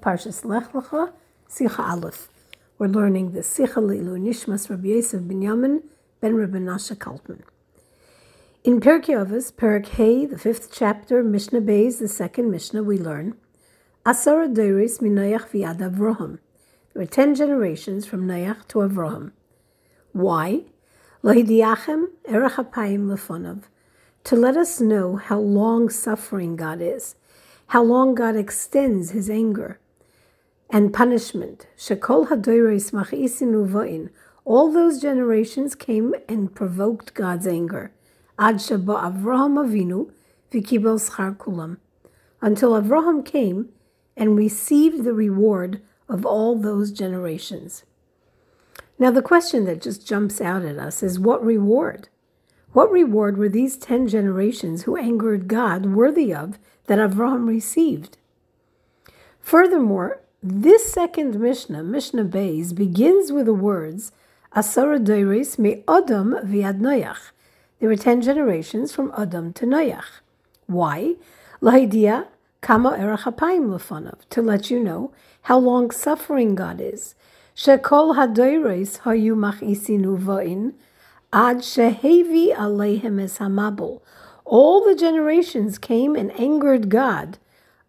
Parshas Lech Aleph. We're learning the Sicha Leilu Nishmas Rabbi Yosef Binyamin ben Rabbi Nasha Kaltman. In Pirkei Avos, Perak Hey, the fifth chapter, Mishnah Beis, the second Mishnah, we learn Asara Deiris Minayach Viad Avraham. There were ten generations from Nayach to Avraham. Why? Lohidiachem Erech Apayim Lefonav. To let us know how long suffering God is how long God extends his anger and punishment. Machisin. All those generations came and provoked God's anger. Ad shaba Avraham Avinu kulam. Until Avraham came and received the reward of all those generations. Now, the question that just jumps out at us is what reward? What reward were these ten generations who angered God worthy of that Avraham received? Furthermore, this second Mishnah, Mishnah Beis, begins with the words Asara Deiris me Adam viad Noach. There were ten generations from Adam to Noach. Why? Lahidia kama erachapayim lefonav, to let you know how long suffering God is. Shekol hadoiris hayu machisinu va'in, Ad shehevi alehem es hamabul. All the generations came and angered God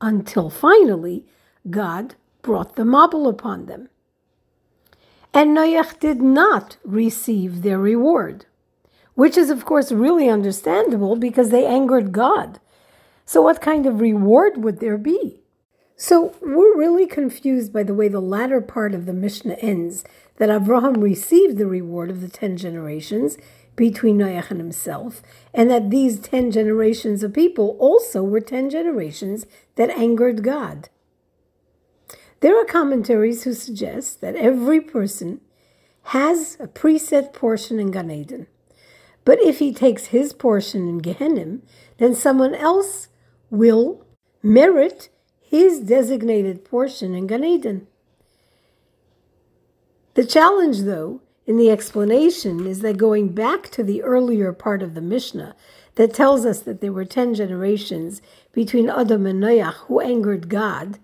until finally God brought the mabul upon them. And Noach did not receive their reward, which is, of course, really understandable because they angered God. So, what kind of reward would there be? So, we're really confused by the way the latter part of the Mishnah ends that Abraham received the reward of the ten generations between Noach and himself, and that these ten generations of people also were ten generations that angered God. There are commentaries who suggest that every person has a preset portion in Gan Eden. But if he takes his portion in Gehenna, then someone else will merit his designated portion in Gan Eden. The challenge, though, in the explanation is that going back to the earlier part of the Mishnah that tells us that there were 10 generations between Adam and Noach who angered God,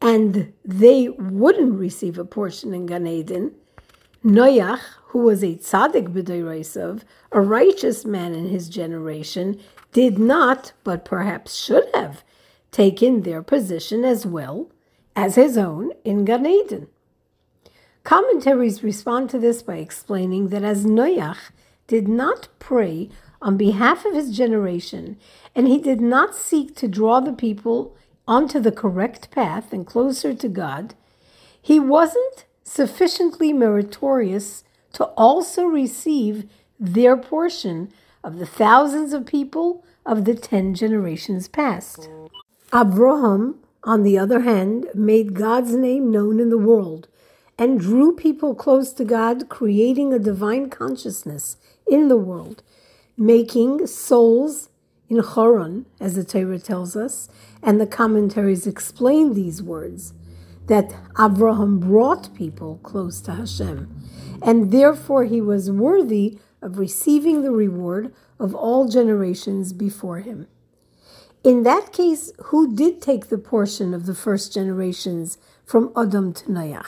and they wouldn't receive a portion in Gan Eden, Noach, who was a tzaddik b'deiresav, a righteous man in his generation, did not, but perhaps should have, taken their position as well as his own in Gan Eden. Commentaries respond to this by explaining that as Noach did not pray on behalf of his generation, and he did not seek to draw the people onto the correct path and closer to God, he wasn't sufficiently meritorious to also receive their portion of the thousands of people of the ten generations past. Abraham, on the other hand, made God's name known in the world and drew people close to God, creating a divine consciousness in the world, making souls in Choron, as the Torah tells us, and the commentaries explain these words that Abraham brought people close to Hashem, and therefore he was worthy of receiving the reward of all generations before him. In that case, who did take the portion of the first generations from Adam to Noach?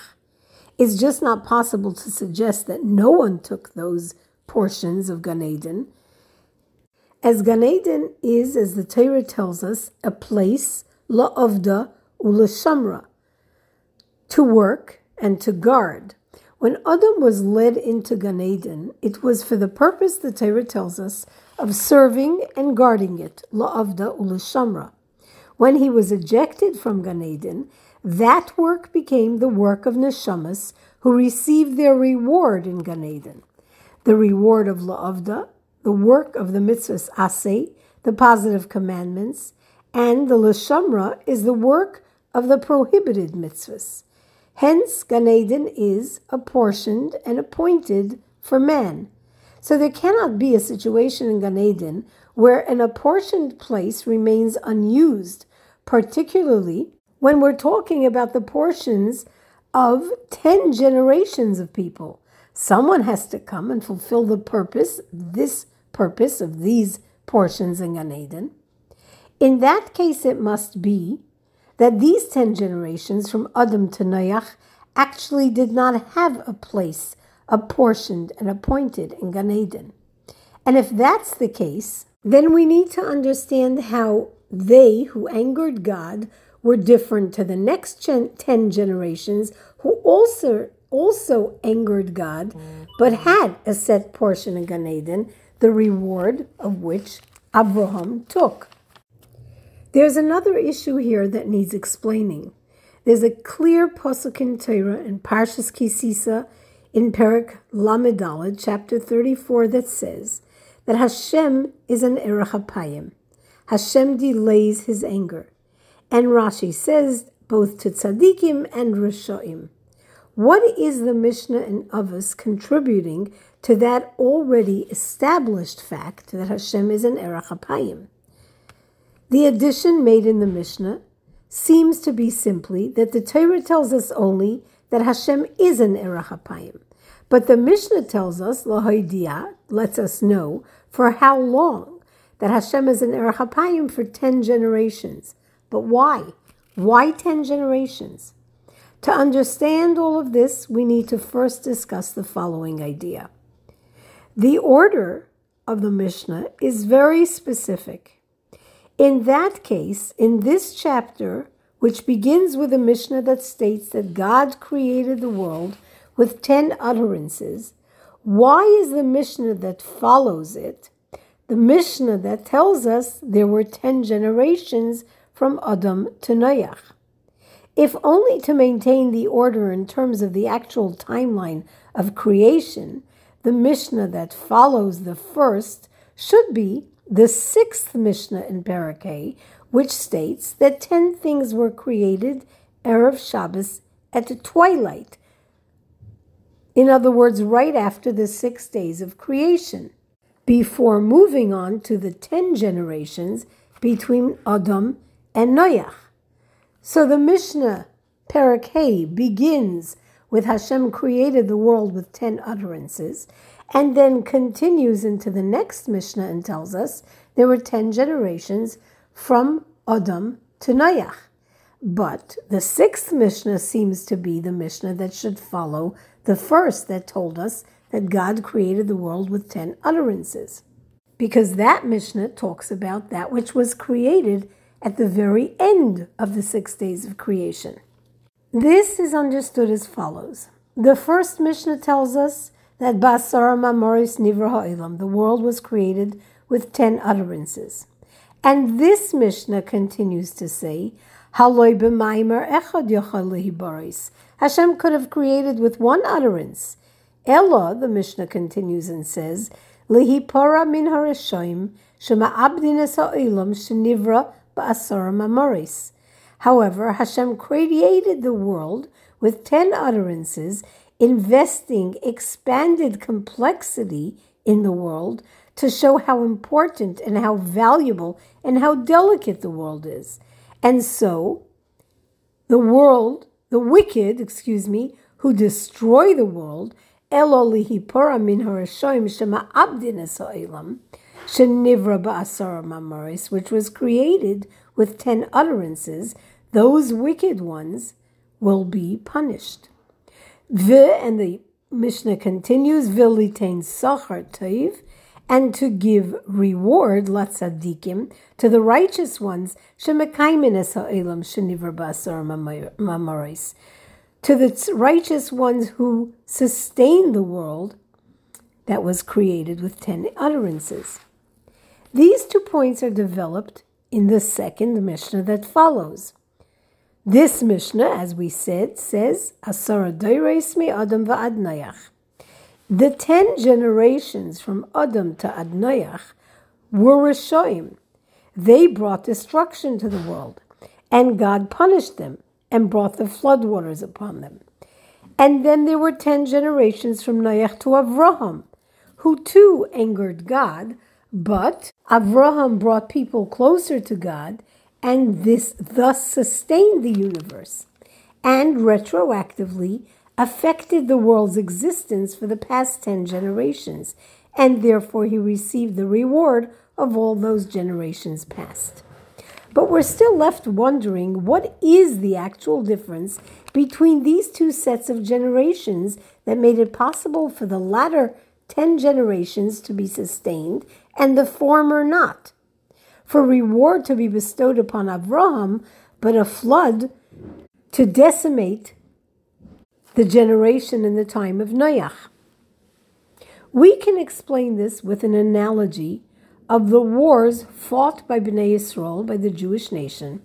It's just not possible to suggest that no one took those portions of Gan Eden. As Gan Eden is, as the Torah tells us, a place, la'avda u'lashamra, to work and to guard. When Adam was led into Gan Eden, it was for the purpose, the Torah tells us, of serving and guarding it, la'avda u'lashamra. When he was ejected from Gan Eden, that work became the work of neshamas who received their reward in Gan Eden. The reward of La'avda, the work of the mitzvahs asay, the positive commandments, and the Lashamra is the work of the prohibited mitzvahs. Hence, Gan Eden is apportioned and appointed for man. So there cannot be a situation in Gan Eden where an apportioned place remains unused, particularly when we're talking about the portions of 10 generations of people. Someone has to come and fulfill the purpose, this purpose of these portions in Gan Eden. In that case, it must be that these ten generations from Adam to Noach actually did not have a place apportioned and appointed in Gan Eden. And if that's the case, then we need to understand how they who angered God were different to the next gen- 10 generations who also also angered God but had a set portion in Gan Eden, the reward of which Abraham took. There's another issue here that needs explaining. There's a clear posuk in Torah in Parshas Ki Sisa in Perak Lamed Daled, chapter 34, that says that Hashem is an erachapayim. Hashem delays his anger. And Rashi says both to tzaddikim and rishoim. What is the Mishnah and Avos contributing to that already established fact that Hashem is an erachapayim? The addition made in the Mishnah seems to be simply that the Torah tells us only that Hashem is an erachapayim. But the Mishnah tells us, Lahoidia, lets us know for how long that Hashem is an erachapayim for 10 generations. But why? Why 10 generations? To understand all of this, we need to first discuss the following idea. The order of the Mishnah is very specific. In that case, in this chapter, which begins with a Mishnah that states that God created the world with 10 utterances, why is the Mishnah that follows it the Mishnah that tells us there were 10 generations from Adam to Noach? If only to maintain the order in terms of the actual timeline of creation, the Mishnah that follows the first should be the sixth Mishnah in Parakeh, which states that ten things were created Erev Shabbos at the twilight. In other words, right after the six days of creation, before moving on to the ten generations between Adam and Noach. So the Mishnah, Parakeh, begins with Hashem created the world with ten utterances, and then continues into the next Mishnah and tells us there were ten generations from Adam to Noach. But the sixth Mishnah seems to be the Mishnah that should follow the first that told us that God created the world with ten utterances. Because that Mishnah talks about that which was created at the very end of the six days of creation. This is understood as follows. The first Mishnah tells us that Basar Mamoris Nivra the world was created with ten utterances. And this Mishnah continues to say, Haloi b'maimer echad yochal Hashem could have created with one utterance. Ella, the Mishnah continues and says, Lihipora min harishoim shema abdines ha'ilam shenivra ba'asara mamoris. However, Hashem created the world with ten utterances, investing expanded complexity in the world to show how important and how valuable and how delicate the world is. And so, the world, the wicked, excuse me, who destroy the world, elolihipora min harashoim shema abdin shenivra ba'asara mamoris, which was created with ten utterances, those wicked ones will be punished. V and the Mishnah continues, Vilitain sachar toiv, and to give reward, latzadikim, to the righteous ones, shemekaimin es ha'elam sheniver mamoris, to the righteous ones who sustain the world that was created with ten utterances. These two points are developed in the second Mishnah that follows. This Mishnah, as we said, says, Asara me Adam va'ad The ten generations from Adam to Adnoach were Rishoim. They brought destruction to the world, and God punished them and brought the floodwaters upon them. And then there were ten generations from Noach to Avraham, who too angered God, but Avraham brought people closer to God, and this thus sustained the universe, and retroactively affected the world's existence for the past ten generations, and therefore he received the reward of all those generations past. But we're still left wondering what is the actual difference between these two sets of generations that made it possible for the latter 10 generations to be sustained and the former not. For reward to be bestowed upon Avraham, but a flood to decimate the generation in the time of Noach. We can explain this with an analogy of the wars fought by Bnei Israel, by the Jewish nation,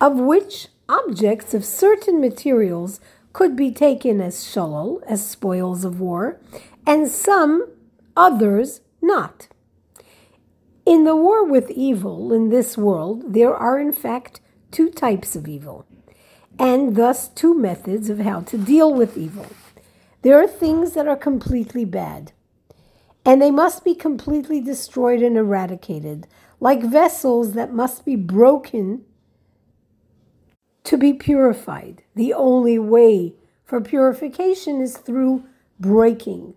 of which objects of certain materials could be taken as shalol, as spoils of war, and some others not. In the war with evil in this world, there are in fact two types of evil, and thus two methods of how to deal with evil. There are things that are completely bad, and they must be completely destroyed and eradicated, like vessels that must be broken to be purified. The only way for purification is through breaking.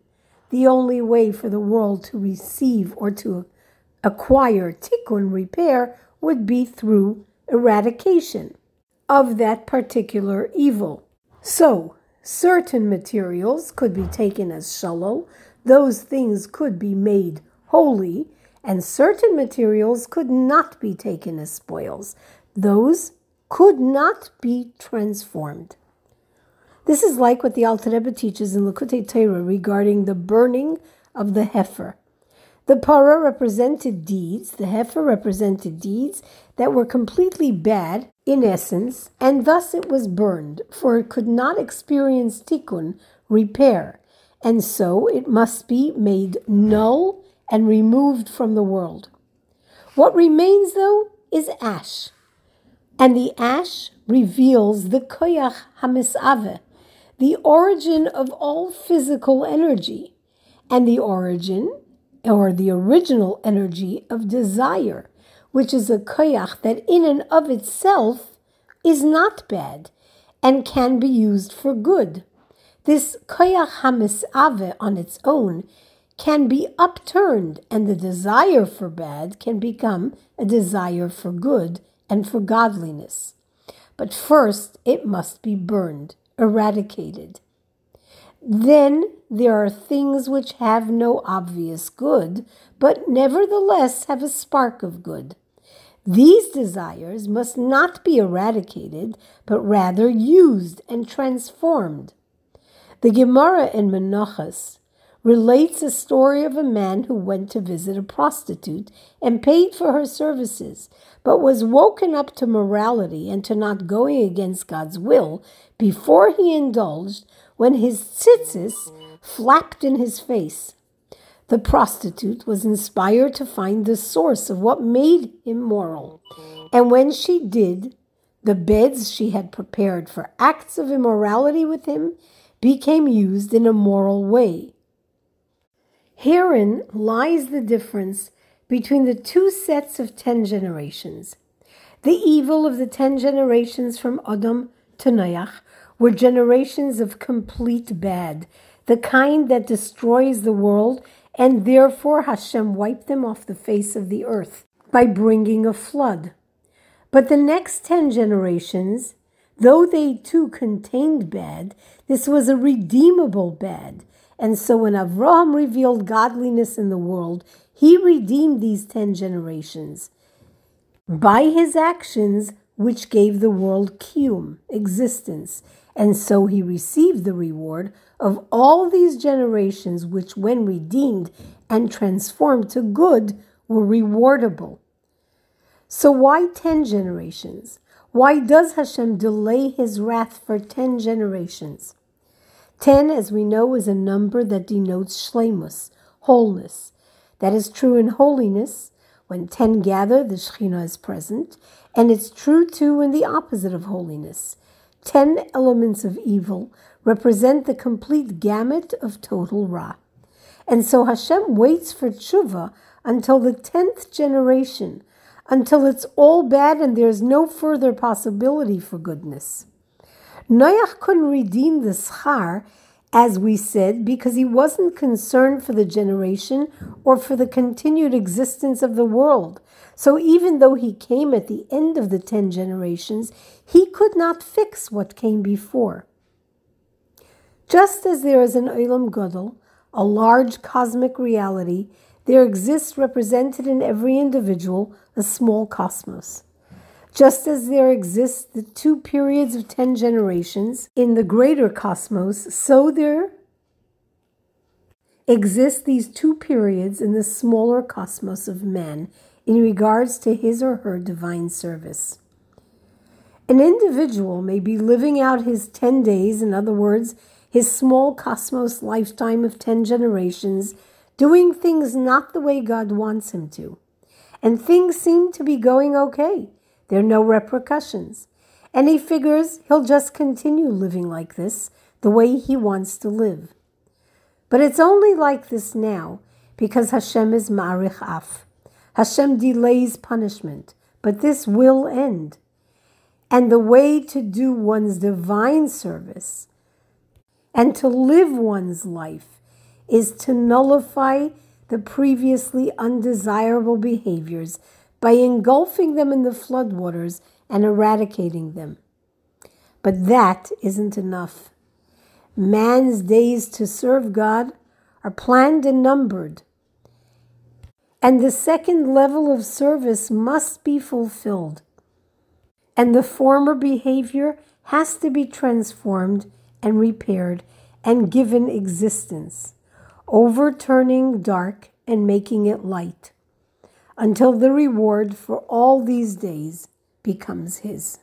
The only way for the world to receive or to acquire tikkun repair would be through eradication of that particular evil. So, certain materials could be taken as shalol, those things could be made holy, and certain materials could not be taken as spoils. Those could not be transformed. This is like what the Alter Rebbe teaches in Likutei Torah regarding the burning of the heifer. The para represented deeds, the heifer represented deeds that were completely bad in essence, and thus it was burned, for it could not experience tikkun, repair, and so it must be made null and removed from the world. What remains, though, is ash, and the ash reveals the koyach hamisave, the origin of all physical energy, and the origin or the original energy of desire, which is a koyach that in and of itself is not bad and can be used for good. This koyach hamisave on its own can be upturned, and the desire for bad can become a desire for good and for godliness. But first, it must be burned, eradicated. Then there are things which have no obvious good, but nevertheless have a spark of good. These desires must not be eradicated, but rather used and transformed. The Gemara in Menachos relates a story of a man who went to visit a prostitute and paid for her services, but was woken up to morality and to not going against God's will before he indulged when his tzitzis flapped in his face. The prostitute was inspired to find the source of what made him moral, and when she did, the beds she had prepared for acts of immorality with him became used in a moral way. Herein lies the difference between the two sets of ten generations. The evil of the ten generations from Adam to Noach were generations of complete bad, the kind that destroys the world, and therefore Hashem wiped them off the face of the earth by bringing a flood. But the next ten generations, though they too contained bad, this was a redeemable bad. And so when Avraham revealed godliness in the world, he redeemed these ten generations by his actions, which gave the world kiyum, existence. And so he received the reward of all these generations, which, when redeemed and transformed to good, were rewardable. So, why 10 generations? Why does Hashem delay his wrath for 10 generations? 10, as we know, is a number that denotes shlemus, wholeness. That is true in holiness. When 10 gather, the Shekhinah is present. And it's true too in the opposite of holiness. Ten elements of evil represent the complete gamut of total Ra. And so Hashem waits for tshuva until the tenth generation, until it's all bad and there's no further possibility for goodness. Noach couldn't redeem the schar, as we said, because he wasn't concerned for the generation or for the continued existence of the world. So even though he came at the end of the ten generations, he could not fix what came before. Just as there is an Olam Gadol, a large cosmic reality, there exists represented in every individual a small cosmos. Just as there exists the two periods of ten generations in the greater cosmos, so there exist these two periods in the smaller cosmos of man in regards to his or her divine service. An individual may be living out his 10 days, in other words, his small cosmos lifetime of 10 generations, doing things not the way God wants him to. And things seem to be going okay. There are no repercussions. And he figures he'll just continue living like this, the way he wants to live. But it's only like this now because Hashem is Ma'arich Af. Hashem delays punishment, but this will end. And the way to do one's divine service and to live one's life is to nullify the previously undesirable behaviors by engulfing them in the floodwaters and eradicating them. But that isn't enough. Man's days to serve God are planned and numbered. And the second level of service must be fulfilled. And the former behavior has to be transformed and repaired and given existence, overturning dark and making it light, until the reward for all these days becomes his.